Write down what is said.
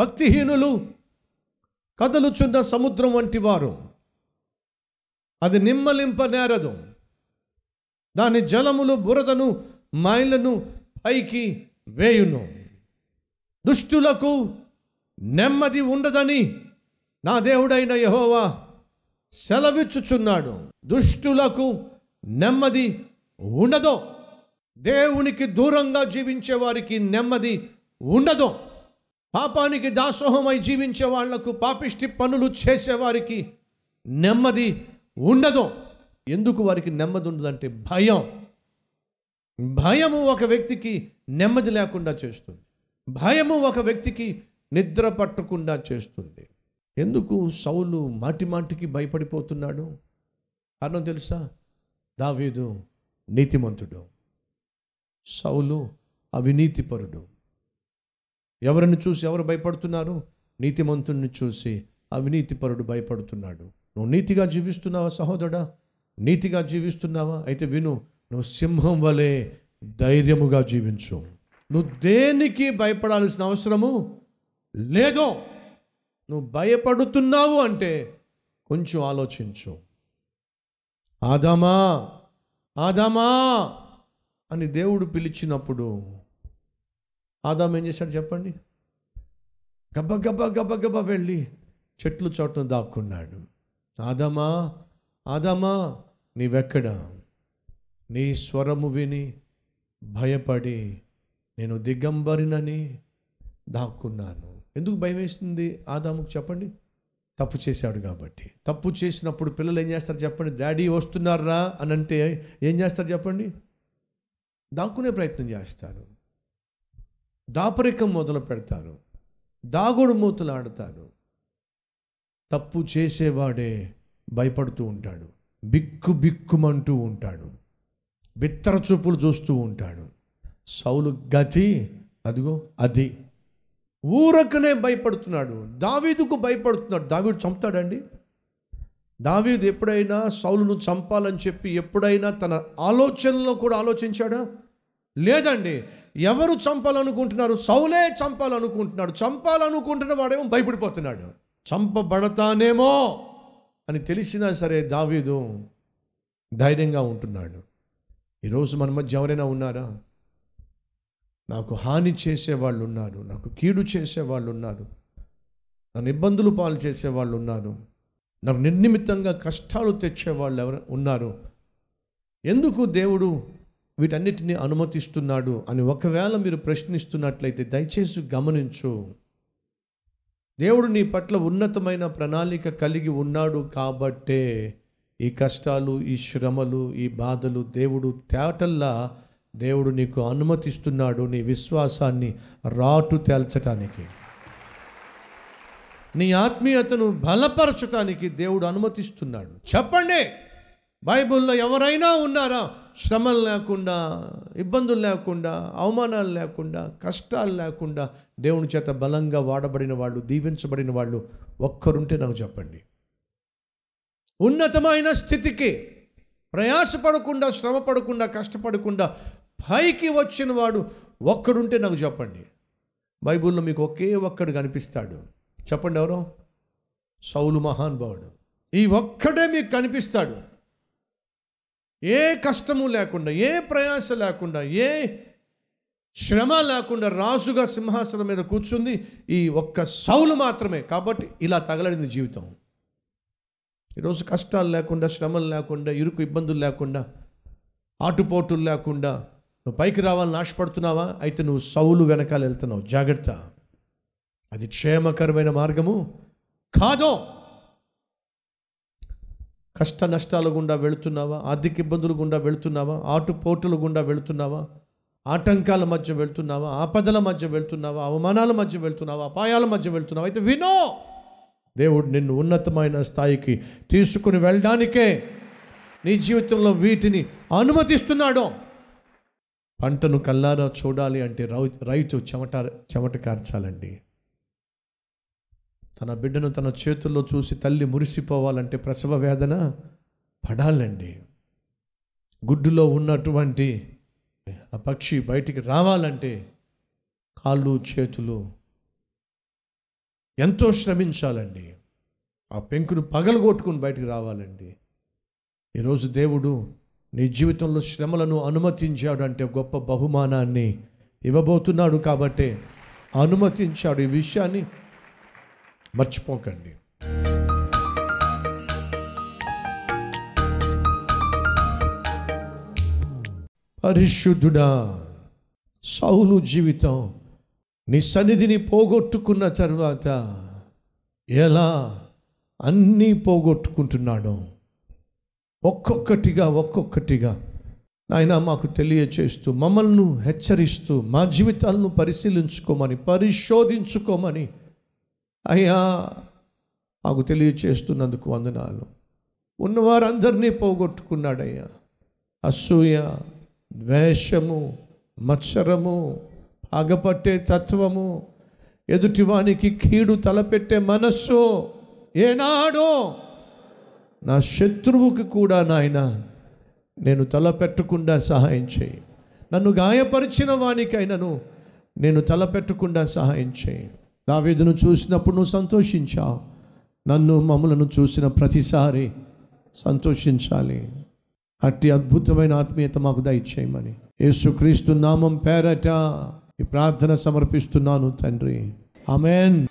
భక్తిహీనులు కదలుచున్న సముద్రం వంటి వారు. అది నిమ్మలింపనేరదు దాని జలములు బురదను మైలను పైకి వేయును. దుష్టులకు నెమ్మది ఉండదని నా దేవుడైన యహోవా సెలవిచ్చుచున్నాడు. దుష్టులకు నెమ్మది ఉండదు. దేవునికి దూరంగా జీవించే వారికి నెమ్మది ఉండదు. పాపానికి దాసోహమై జీవించే వాళ్ళకు పాపిష్టి పనులు చేసేవారికి నెమ్మది ఉండదు. ఎందుకు వారికి నెమ్మది ఉండదంటే భయం. భయము ఒక వ్యక్తికి నెమ్మది లేకుండా చేస్తుంది. భయము ఒక వ్యక్తికి నిద్ర పట్టకుండా చేస్తుంది. ఎందుకు సౌలు మాటి మాటికి భయపడిపోతున్నాడు? కారణం తెలుసా? దావీదు నీతిమంతుడు. సౌలు అవినీతిపరుడు. ఎవరిని చూసి ఎవరు భయపడుతున్నారు? నీతిమంతుణ్ణి చూసి అవినీతిపరుడు భయపడుతున్నాడు. నువ్వు నీతిగా జీవిస్తున్నావా సహోదరుడా? నీతిగా జీవిస్తున్నావా? అయితే విను నువ్వు సింహం వలె ధైర్యముగా జీవించు. నువ్వు దేనికి భయపడాల్సిన అవసరము లేదో నువ్వు భయపడుతున్నావు అంటే కొంచెం ఆలోచించు. ఆదామా ఆదామా అని దేవుడు పిలిచినప్పుడు ఆదాం ఏం చేశాడు చెప్పండి? గబ్బ గబ్బ గబ్బ గబ్బ వెళ్ళి చెట్లు చోటను దాక్కున్నాడు. ఆదామా ఆదామా నీవెక్కడా? నీ స్వరము విని భయపడి నేను దిగంబరినని దాక్కున్నాను. ఎందుకు భయం వేసింది ఆదాముకు చెప్పండి? తప్పు చేశాడు కాబట్టి. తప్పు చేసినప్పుడు పిల్లలు ఏం చేస్తారు చెప్పండి? డాడీ వస్తున్నారా అని అంటే ఏం చేస్తారు చెప్పండి? దాక్కునే ప్రయత్నం చేస్తారు. దాపరికం మొదలు పెడతారు. దాగుడు మూతలు ఆడతారు. తప్పు చేసేవాడే భయపడుతూ ఉంటాడు. బిక్కు బిక్కుమంటూ ఉంటాడు. బిత్తర చూపులు చూస్తూ ఉంటాడు. సౌలు గతి అదిగో అది. ఊరకనే భయపడుతున్నాడు. దావీదుకు భయపడుతున్నాడు. దావీదు చంపుతాడండి? దావీదు ఎప్పుడైనా సౌలును చంపాలని చెప్పి ఎప్పుడైనా తన ఆలోచనలో కూడా ఆలోచించాడా? లేదండి. ఎవరు చంపాలనుకుంటున్నారు? సౌలే చంపాలనుకుంటున్నాడు. చంపాలనుకుంటున్న వాడేమో భయపడిపోతున్నాడు. చంపబడతానేమో అని తెలిసినా సరే దావీదు ధైర్యంగా ఉంటున్నాడు. ఈరోజు మన మధ్య ఎవరైనా ఉన్నారా? నాకు హాని చేసేవాళ్ళు ఉన్నారు. నాకు కీడు చేసేవాళ్ళు ఉన్నారు. నన్ను ఇబ్బందులు పాలు చేసేవాళ్ళు ఉన్నారు. నాకు నిర్నిమిత్తంగా కష్టాలు తెచ్చేవాళ్ళు ఎవరు ఉన్నారు? ఎందుకు దేవుడు వీటన్నిటిని అనుమతిస్తున్నాడు అని ఒకవేళ మీరు ప్రశ్నిస్తున్నట్లయితే దయచేసి గమనించు. దేవుడు నీ పట్ల ఉన్నతమైన ప్రణాళిక కలిగి ఉన్నాడు కాబట్టే ఈ కష్టాలు ఈ శ్రమలు ఈ బాధలు దేవుడు తేటల్లా దేవుడు నీకు అనుమతిస్తున్నాడు నీ విశ్వాసాన్ని రాటు తేల్చటానికి. నీ ఆత్మీయతను బలపరచటానికి దేవుడు అనుమతిస్తున్నాడు. చెప్పండి! బైబిల్లో ఎవరైనా ఉన్నారా? శ్రమలు లేకుండా ఇబ్బందులు లేకుండా అవమానాలు లేకుండా కష్టాలు లేకుండా దేవుని చేత బలంగా వాడబడిన వాళ్ళు దీవించబడిన వాళ్ళు ఒక్కరుంటే నాకు చెప్పండి. ఉన్నతమైన స్థితికి ప్రయాసపడకుండా శ్రమ పడకుండా కష్టపడకుండా పైకి వచ్చిన వాడు ఒక్కడుంటే నాకు చెప్పండి. బైబిల్లో మీకు ఒకే ఒక్కడు కనిపిస్తాడు. చెప్పండి ఎవరో? సౌలు మహానుభావుడు. ఈ ఒక్కడే మీకు కనిపిస్తాడు. ఏ కష్టము లేకుండా ఏ ప్రయాస లేకుండా ఏ శ్రమ లేకుండా రాజుగా సింహాసనం మీద కూర్చుంది ఈ ఒక్క సౌలు మాత్రమే. కాబట్టి ఇలా తగలడింది జీవితం. ఈరోజు కష్టాలు లేకుండా శ్రమలు లేకుండా ఇరుకు ఇబ్బందులు లేకుండా ఆటుపోటులు లేకుండా నువ్వు పైకి రావాలని ఆశపడుతున్నావా? అయితే నువ్వు సౌలు వెనకాల వెళ్తున్నావు. జాగ్రత్త. అది క్షేమకరమైన మార్గము కాదో కష్ట నష్టాల గుండా వెళుతున్నావా? ఆర్థిక ఇబ్బందులు గుండా వెళుతున్నావా? ఆటుపోటుల గుండా వెళుతున్నావా? ఆటంకాల మధ్య వెళ్తున్నావా? ఆపదల మధ్య వెళ్తున్నావా? అవమానాల మధ్య వెళ్తున్నావా? అపాయాల మధ్య వెళ్తున్నావా? అయితే వినో దేవుడు నిన్ను ఉన్నతమైన స్థాయికి తీసుకుని వెళ్ళడానికే నీ జీవితంలో వీటిని అనుమతిస్తున్నాడు. పంటను కల్లారా చూడాలి అంటే రైతు చెమట చెమట కార్చాలండి. తన బిడ్డను తన చేతుల్లో చూసి తల్లి మురిసిపోవాలంటే ప్రసవ వేదన పడాలండి. గుడ్డులో ఉన్నటువంటి ఆ పక్షి బయటికి రావాలంటే కాళ్ళు చేతులు ఎంతో శ్రమించాలండి. ఆ పెంకును పగలగొట్టుకుని బయటికి రావాలండి. ఈరోజు దేవుడు నీ జీవితంలో శ్రమలను అనుమతించాడు అంటే గొప్ప బహుమానాన్ని ఇవ్వబోతున్నాడు కాబట్టి అనుమతించాడు. ఈ విషయాన్ని మర్చిపోకండి. పరిశుద్ధుడా సౌలు జీవితం నీ సన్నిధిని పోగొట్టుకున్న తర్వాత ఎలా అన్నీ పోగొట్టుకుంటున్నాడో ఒక్కొక్కటిగా ఒక్కొక్కటిగా ఆయన మాకు తెలియచేస్తూ మమ్మల్ని హెచ్చరిస్తూ మా జీవితాలను పరిశీలించుకోమని పరిశోధించుకోమని అయ్యా మాకు తెలియచేస్తున్నందుకు వందనాలు. ఉన్నవారందరినీ పోగొట్టుకున్నాడయ్యా. అసూయ ద్వేషము మత్సరము ఆగపట్టే తత్వము ఎదుటివానికి కీడు తలపెట్టే మనస్సు ఏనాడో నా శత్రువుకి కూడా నాయన నేను తలపెట్టకుండా సహాయం చేయి. నన్ను గాయపరిచిన వానికైనను నేను తలపెట్టకుండా సహాయం చేయి. దావేదును చూసినప్పుడు నువ్వు సంతోషించావు. నన్ను మమ్మలను చూసిన ప్రతిసారి సంతోషించాలి. అట్టి అద్భుతమైన ఆత్మీయత మాకు దయచేయమని. యేసుక్రీస్తు నామం పేరట ఈ ప్రార్థన సమర్పిస్తున్నాను తండ్రి. అమెన్